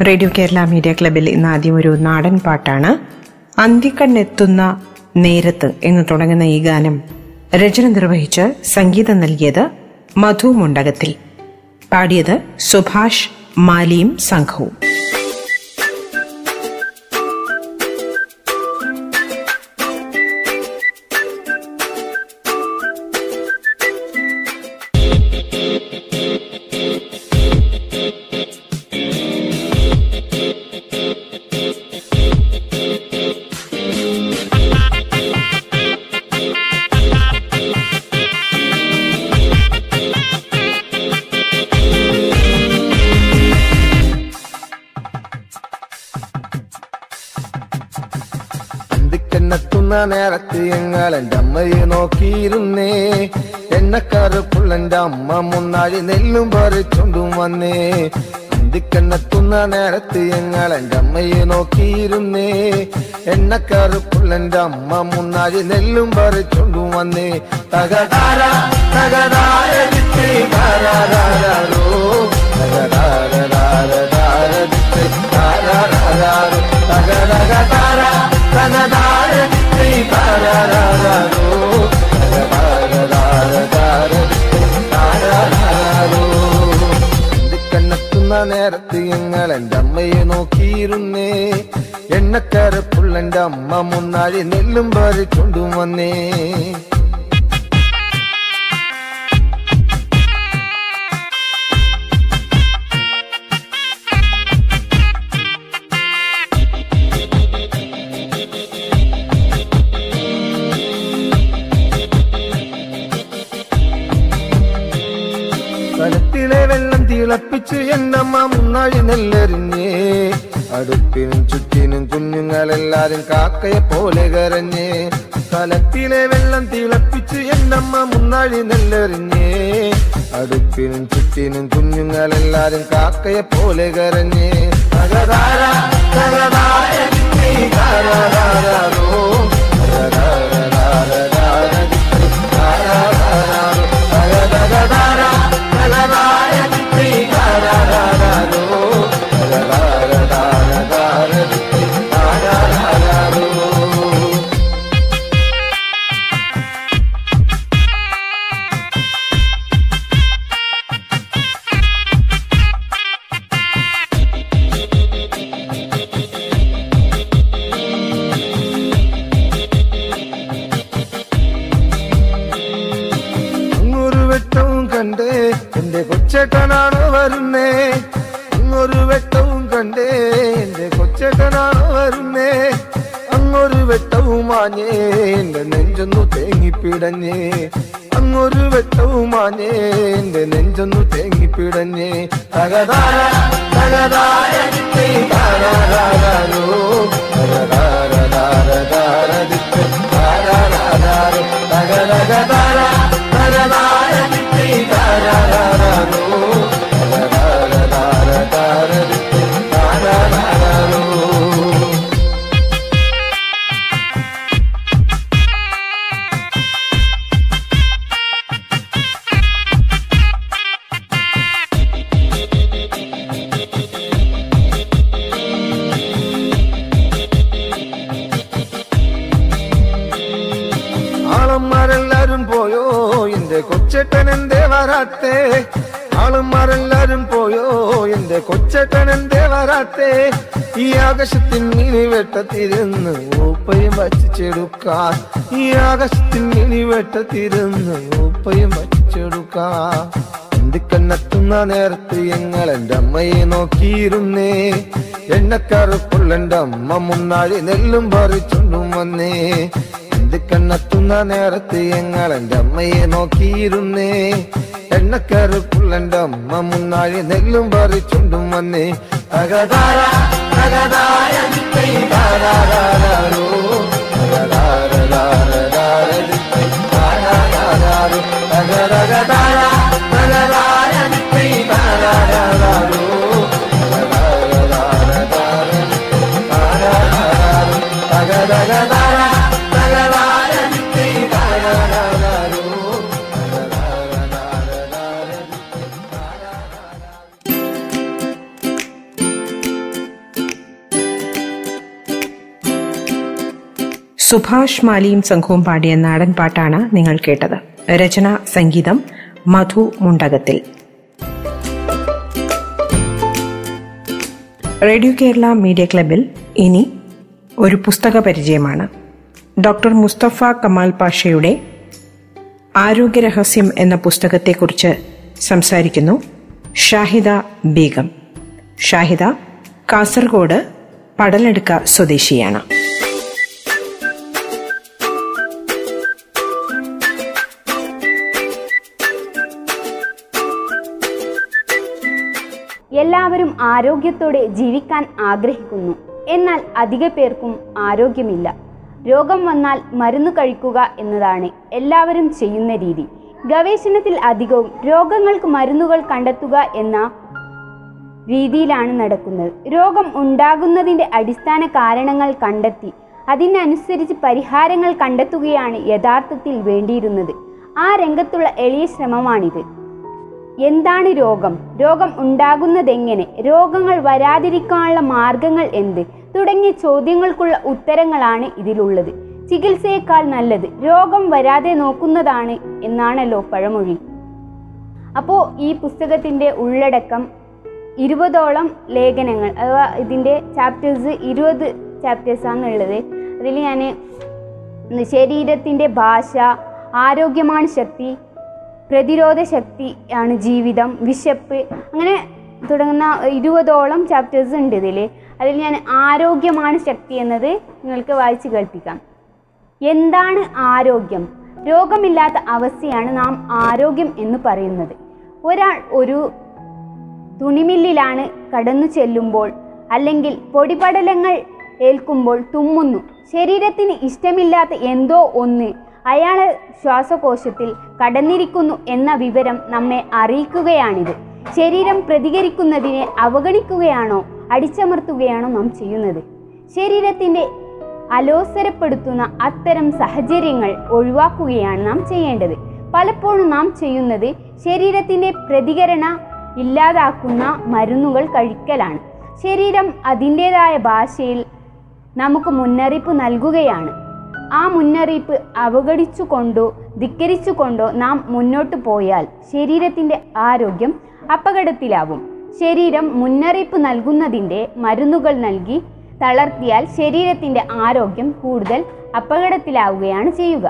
Radio Kerala media ക്ലബിൽ ഇന്ന് ആദ്യം ഒരു നാടൻ പാട്ടാണ്. അന്തിക്കണ്ണെത്തുന്ന നേരത്ത് എന്ന് തുടങ്ങുന്ന ഈ ഗാനം രചന നിർവഹിച്ച് സംഗീതം നൽകിയത് മധു മുണ്ടകത്തിൽ. പാടിയത് സുഭാഷ് മാലിയും സംഘവും. അന്തിക്കെന്നെത്തുന്ന നേരത്ത് ഞങ്ങൾ എന്റെ അമ്മയെ നോക്കിയിരുന്നേ. എണ്ണക്കാരപ്പുള്ളന്റെ അമ്മ മുന്നാഴി നെല്ലും പറിച്ചോണ്ടും വന്നേ. ഹിന്ദിക്കെണ്ണത്തുന്ന നേരത്ത് ഞങ്ങൾ എന്റെ അമ്മയെ നോക്കിയിരുന്നേ. എണ്ണക്കാരപ്പുള്ളന്റെ അമ്മ മുന്നാഴി നെല്ലും പറിച്ചോണ്ടും വന്നേ. തകതാര തകതാര നേരത്ത് ഞങ്ങൾ എന്റെ അമ്മയെ നോക്കിയിരുന്നേ. എണ്ണക്കാരപ്പുള്ളന്റെ അമ്മ മുന്നാഴി നെല്ലും പറിച്ചോണ്ടും വന്നേ അടുപ്പിനും ചുറ്റിനും കുഞ്ഞുങ്ങളെല്ലാരും കാക്കയെ പോലെ കരഞ്ഞേ സ്ഥലത്തിലെ വെള്ളം തിളപ്പിച്ച് എന്നമ്മ മുന്നാഴി നെല്ലെറിഞ്ഞ്. അടുപ്പിനും ചുറ്റിനും കുഞ്ഞുങ്ങളെല്ലാരും കാക്കയെ പോലെ കരഞ്ഞേ. തകതാര തകതാര കൊച്ചേട്ടനാണോ വരുന്നേ? അങ്ങൊരു വെട്ടവും കണ്ടേ. എന്റെ കൊച്ചേട്ടനാണ് വരുന്നേ? അങ്ങൊരു വെട്ടവും മാഞ്ഞേ. എന്റെ നെഞ്ചൊന്നു തേങ്ങിപ്പിടഞ്ഞേ. അങ്ങൊരു വെട്ടവും മാഞ്ഞേ. എന്റെ നെഞ്ചൊന്നു തേങ്ങിപ്പിടഞ്ഞേ. തകതാര തകതാര. തകതകതാര. എന്റെ കൊച്ചേട്ടൻ ദേവരാത്തെ ഈ ആകാശത്തിൻ മിനി വെട്ടത്തിരുന്ന് ഊപ്പയും വച്ചിച്ചെടുക്കാൻ ഈ ആകാശത്തിൻ മിനി വെട്ടത്തിരുന്ന് ഊപ്പയും വച്ചിച്ചെടുക്കാൻ എന്തിക്കണ്ണെത്തുന്ന നേരത്ത് ഞങ്ങൾ എന്റെ അമ്മയെ നോക്കിയിരുന്നേ എണ്ണക്കാരപ്പുള്ളന്റെ അമ്മ മുന്നാഴി നെല്ലും പറിച്ചുണ്ടും വന്നേ. എന്തിക്കണ്ണെത്തുന്ന നേരത്ത് ഞങ്ങൾ എന്റെ അമ്മയെ നോക്കിയിരുന്നേ. എണ്ണക്കാരപ്പുള്ളന്റെ അമ്മ മുന്നാഴി നെല്ലും പറിച്ചുണ്ടും വന്നേ. തകതാര സുഭാഷ് മാലിയും സംഘവും പാടിയ നാടൻ പാട്ടാണ് നിങ്ങൾ കേട്ടത്. രചന സംഗീതം മധു മുണ്ടകത്തിൽ. റേഡിയോ കേരള മീഡിയ ക്ലബിൽ ഇനി ഒരു പുസ്തക പരിചയമാണ്. ഡോക്ടർ മുസ്തഫ കമാൽ പാഷയുടെ ആരോഗ്യരഹസ്യം എന്ന പുസ്തകത്തെക്കുറിച്ച് സംസാരിക്കുന്നു ഷാഹിദ ബീഗം. ഷാഹിദ കാസർഗോഡ് പടലെടുക്ക സ്വദേശിയാണ്. എല്ലാവരും ആരോഗ്യത്തോടെ ജീവിക്കാൻ ആഗ്രഹിക്കുന്നു. എന്നാൽ അധിക പേർക്കും ആരോഗ്യമില്ല. രോഗം വന്നാൽ മരുന്ന് കഴിക്കുക എന്നതാണ് എല്ലാവരും ചെയ്യുന്ന രീതി. ഗവേഷണത്തിൽ അധികവും രോഗങ്ങൾക്ക് മരുന്നുകൾ കണ്ടെത്തുക എന്ന രീതിയിലാണ് നടക്കുന്നത്. രോഗം ഉണ്ടാകുന്നതിന്റെ അടിസ്ഥാന കാരണങ്ങൾ കണ്ടെത്തി അതിനനുസരിച്ച് പരിഹാരങ്ങൾ കണ്ടെത്തുകയാണ് യഥാർത്ഥത്തിൽ വേണ്ടിയിരുന്നത്. ആ രംഗത്തുള്ള എളിയ ശ്രമമാണിത്. എന്താണ് രോഗം? രോഗം ഉണ്ടാകുന്നതെങ്ങനെ? രോഗങ്ങൾ വരാതിരിക്കാനുള്ള മാർഗങ്ങൾ എന്ത്? തുടങ്ങിയ ചോദ്യങ്ങൾക്കുള്ള ഉത്തരങ്ങളാണ് ഇതിലുള്ളത്. ചികിത്സയേക്കാൾ നല്ലത് രോഗം വരാതെ നോക്കുന്നതാണ് എന്നാണല്ലോ പഴമൊഴി. അപ്പോൾ ഈ പുസ്തകത്തിന്റെ ഉള്ളടക്കം ഇരുപതോളം ലേഖനങ്ങൾ അഥവാ ഇതിന്റെ ചാപ്റ്റേഴ്സ് ഇരുപത് ചാപ്റ്റേഴ്സാണുള്ളത് അതിൽ ഞാൻ ശരീരത്തിന്റെ ഭാഷ ആരോഗ്യമാണ് ശക്തി പ്രതിരോധ ശക്തി ആണ് ജീവിതം വിശപ്പ് അങ്ങനെ തുടങ്ങുന്ന ഇരുപതോളം ചാപ്റ്റേഴ്സ് ഉണ്ട് ഇതിൽ അതിൽ ഞാൻ ആരോഗ്യമാണ് ശക്തി എന്നത് നിങ്ങൾക്ക് വായിച്ച് കേൾപ്പിക്കാം. എന്താണ് ആരോഗ്യം? രോഗമില്ലാത്ത അവസ്ഥയാണ് നാം ആരോഗ്യം എന്ന് പറയുന്നത്. ഒരാൾ ഒരു തുണിമില്ലിലാണ് കടന്നു ചെല്ലുമ്പോൾ അല്ലെങ്കിൽ പൊടിപടലങ്ങൾ ഏൽക്കുമ്പോൾ തുമ്മുന്നു. ശരീരത്തിന് ഇഷ്ടമില്ലാത്ത എന്തോ ഒന്ന് അയാളെ ശ്വാസകോശത്തിൽ കടന്നിരിക്കുന്നു എന്ന വിവരം നമ്മെ അറിയിക്കുകയാണിത്. ശരീരം പ്രതികരിക്കുന്നതിനെ അവഗണിക്കുകയാണോ അടിച്ചമർത്തുകയാണോ നാം ചെയ്യുന്നത്? ശരീരത്തിന്റെ അലോസരപ്പെടുത്തുന്ന അത്തരം സാഹചര്യങ്ങൾ ഒഴിവാക്കുകയാണ് നാം ചെയ്യേണ്ടത്. പലപ്പോഴും നാം ചെയ്യുന്നത് ശരീരത്തിന്റെ പ്രതികരണ ഇല്ലാതാക്കുന്ന മരുന്നുകൾ കഴിക്കലാണ്. ശരീരം അതിന്റെതായ ഭാഷയിൽ നമുക്ക് മുന്നറിയിപ്പ് നൽകുകയാണ്. ആ മുന്നറിയിപ്പ് അവഗണിച്ചുകൊണ്ടോ ധിക്കരിച്ചുകൊണ്ടോ നാം മുന്നോട്ട് പോയാൽ ശരീരത്തിന്റെ ആരോഗ്യം അപകടത്തിലാവും. ശരീരം മുന്നറിയിപ്പ് നൽകുന്നതിന്റെ മരുന്നുകൾ നൽകി തളർത്തിയാൽ ശരീരത്തിന്റെ ആരോഗ്യം കൂടുതൽ അപകടത്തിലാവുകയാണ് ചെയ്യുക.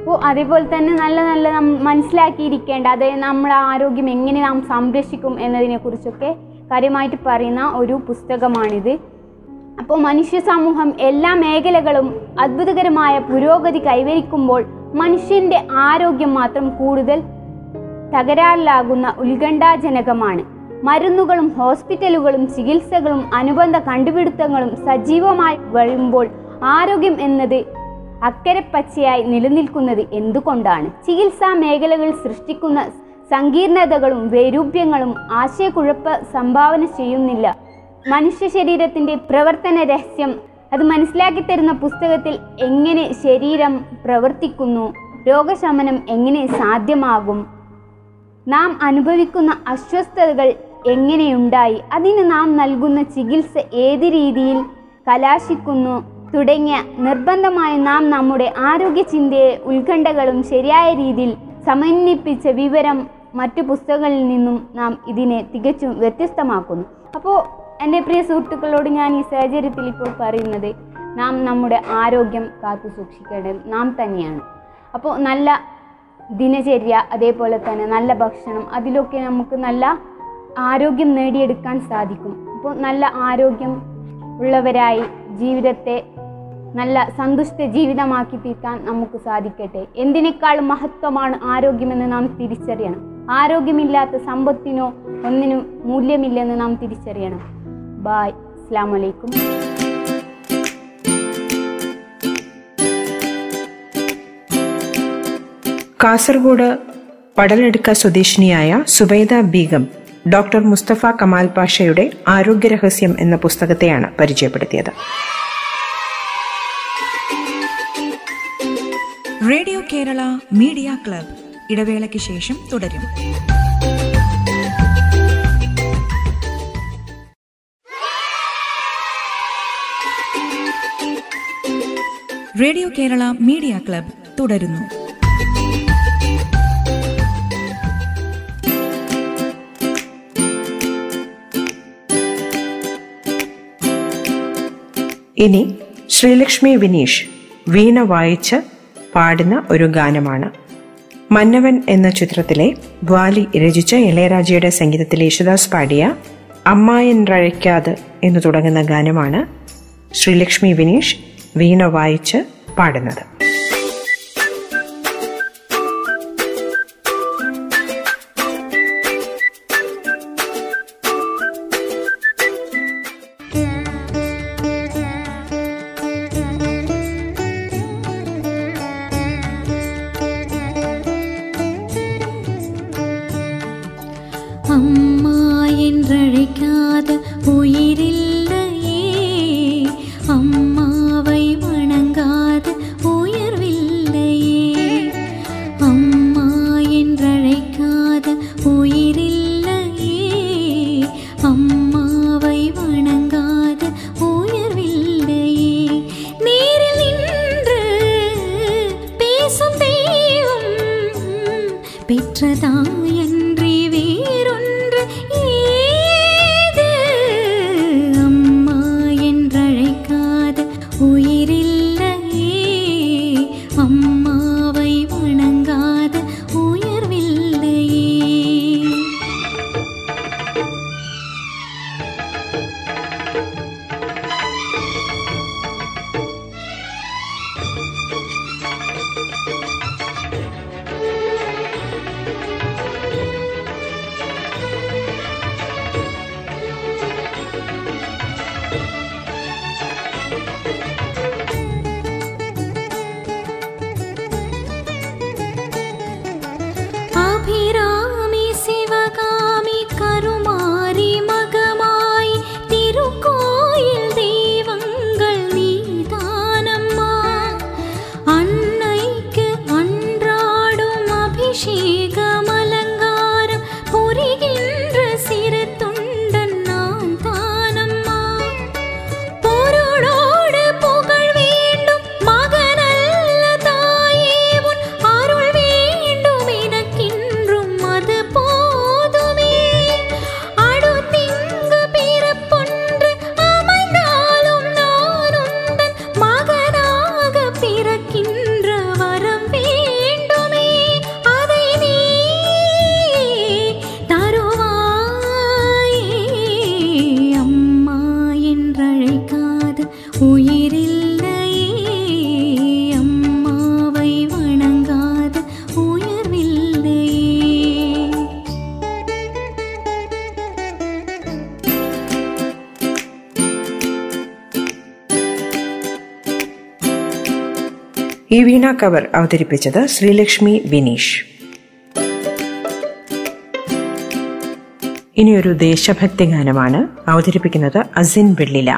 അപ്പോൾ അതേപോലെ തന്നെ നല്ല നല്ല മനസ്സിലാക്കിയിരിക്കേണ്ട അതായത് നമ്മുടെ ആരോഗ്യം എങ്ങനെ നാം സംരക്ഷിക്കും എന്നതിനെക്കുറിച്ചൊക്കെ കാര്യമായിട്ട് പറയുന്ന ഒരു പുസ്തകമാണിത്. അപ്പോൾ മനുഷ്യ സമൂഹം എല്ലാ മേഖലകളും അത്ഭുതകരമായ പുരോഗതി കൈവരിക്കുമ്പോൾ മനുഷ്യന്റെ ആരോഗ്യം മാത്രം കൂടുതൽ തകരാറിലാകുന്ന ഉത്കണ്ഠാജനകമാണ്. മരുന്നുകളും ഹോസ്പിറ്റലുകളും ചികിത്സകളും അനുബന്ധ കണ്ടുപിടുത്തങ്ങളും സജീവമായി വരുമ്പോൾ ആരോഗ്യം എന്നത് അക്കരപ്പച്ചയായി നിലനിൽക്കുന്നത് എന്തുകൊണ്ടാണ്? ചികിത്സാ മേഖലകൾ സൃഷ്ടിക്കുന്ന സങ്കീർണതകളും വൈരൂപ്യങ്ങളും ആശയക്കുഴപ്പ സംഭാവന ചെയ്യുന്നില്ല. മനുഷ്യ ശരീരത്തിന്റെ പ്രവർത്തന രഹസ്യം അത് മനസ്സിലാക്കി തരുന്ന പുസ്തകത്തിൽ എങ്ങനെ ശരീരം പ്രവർത്തിക്കുന്നു രോഗശമനം എങ്ങനെ സാധ്യമാകും നാം അനുഭവിക്കുന്ന അസ്വസ്ഥതകൾ എങ്ങനെയുണ്ടായി അതിന് നാം നൽകുന്ന ചികിത്സ ഏത് രീതിയിൽ കലാശിക്കുന്നു തുടങ്ങിയ നിർബന്ധമായി നാം നമ്മുടെ ആരോഗ്യ ചിന്തയെ ഉത്കണ്ഠകളും ശരിയായ രീതിയിൽ സമന്വയിപ്പിച്ച വിവരം മറ്റു പുസ്തകങ്ങളിൽ നിന്നും നാം ഇതിനെ തികച്ചും വ്യത്യസ്തമാക്കുന്നു. അപ്പോൾ എന്റെ പ്രിയ സുഹൃത്തുക്കളോട് ഞാൻ ഈ സാഹചര്യത്തിൽ ഇപ്പോൾ പറയുന്നത് നാം നമ്മുടെ ആരോഗ്യം കാത്തു സൂക്ഷിക്കേണ്ടത് നാം തന്നെയാണ്. അപ്പോൾ നല്ല ദിനചര്യ അതേപോലെ തന്നെ നല്ല ഭക്ഷണം അതിലൊക്കെ നമുക്ക് നല്ല ആരോഗ്യം നേടിയെടുക്കാൻ സാധിക്കും. അപ്പോൾ നല്ല ആരോഗ്യം ഉള്ളവരായി ജീവിതത്തെ നല്ല സന്തുഷ്ട ജീവിതമാക്കി തീർക്കാൻ നമുക്ക് സാധിക്കട്ടെ. എന്തിനേക്കാളും മഹത്വമാണ് ആരോഗ്യമെന്ന് നാം തിരിച്ചറിയണം. ആരോഗ്യമില്ലാത്ത സമ്പത്തിനോ ഒന്നിനും മൂല്യമില്ലെന്ന് നാം തിരിച്ചറിയണം. ബായ് അസ്സാം വലൈക്കും കാസർഗോഡ് പടലെടുക്ക സ്വദേശിനിയായ സുബൈദ ബീഗം ഡോക്ടർ മുസ്തഫ കമാൽ പാഷയുടെ ആരോഗ്യരഹസ്യം എന്ന പുസ്തകത്തെയാണ് പരിചയപ്പെടുത്തിയത്. Radio Kerala media club. ഇടവേളയ്ക്ക് ശേഷം തുടരും. റേഡിയോ കേരള മീഡിയ ക്ലബ് തുടരുന്നു. ഇനി ശ്രീലക്ഷ്മി വിനീഷ് വീണ വായിച്ച് പാടുന്ന ഒരു ഗാനമാണ്. മന്നവൻ എന്ന ചിത്രത്തിലെ ബാലി രചിച്ച ഇളയരാജയുടെ സംഗീതത്തിൽ യേശുദാസ് പാടിയ അമ്മായൻ റഴയ്ക്കാത് എന്ന് തുടങ്ങുന്ന ഗാനമാണ് ശ്രീലക്ഷ്മി വിനീഷ് വീണ വായിച്ച് പാടുന്നത്. ഈ വീണ കവർ അവതരിപ്പിച്ചത് ശ്രീലക്ഷ്മി വിനീഷ്. ഇനിയൊരു ദേശഭക്തി ഗാനമാണ് അവതരിപ്പിക്കുന്നത് അസിൻ വെള്ളില.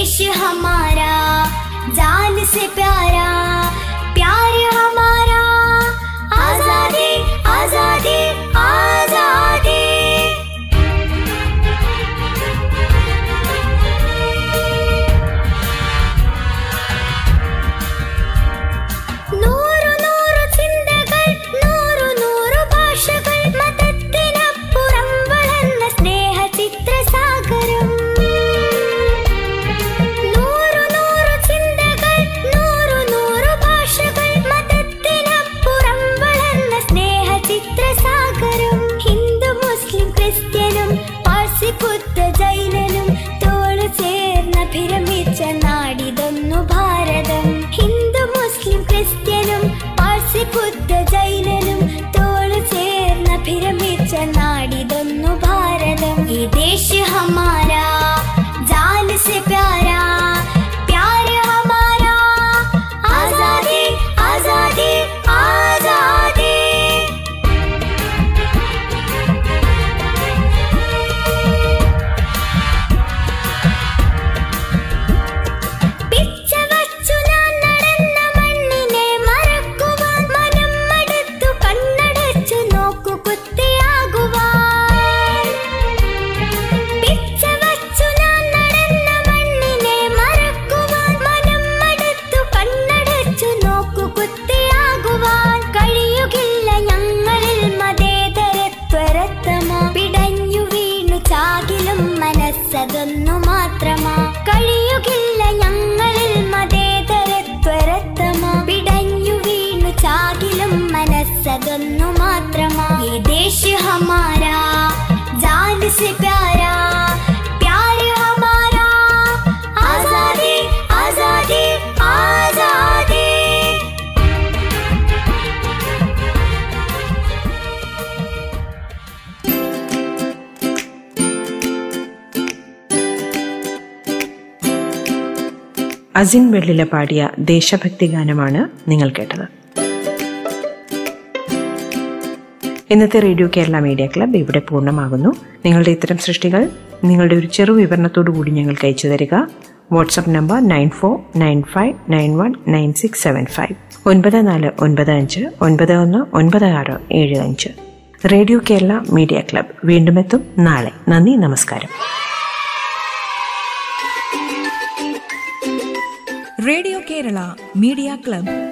देश हमारा जान से प्यारा। ചെന്നാടിതൊന്നു ഭാരതം. മാത്രമാ ये देश हमारा जान से प्यारा प्यार हमारा आजादी आजादी आजादी അസിൻ വെള്ളില പാടിയ ദേശഭക്തി ഗാനമാണ് നിങ്ങൾ കേട്ടത് ഇന്നത്തെ റേഡിയോ കേരള മീഡിയ ക്ലബ് ഇവിടെ പൂർണമാകുന്നു. നിങ്ങളുടെ ഇത്തരം സൃഷ്ടികൾ നിങ്ങളുടെ ഒരു ചെറു വിവരണത്തോടു കൂടി ഞങ്ങൾക്ക് അയച്ചു തരിക. WhatsApp number nine four nine five nine one nine six seven five. ഒൻപത് നാല് ഒൻപത് അഞ്ച് ഒൻപത് ഒന്ന് ഒൻപത് ആറ് ഏഴ് അഞ്ച്. Radio Kerala media club. വീണ്ടും എത്തും നാളെ. നന്ദി നമസ്കാരം. Radio Kerala media club.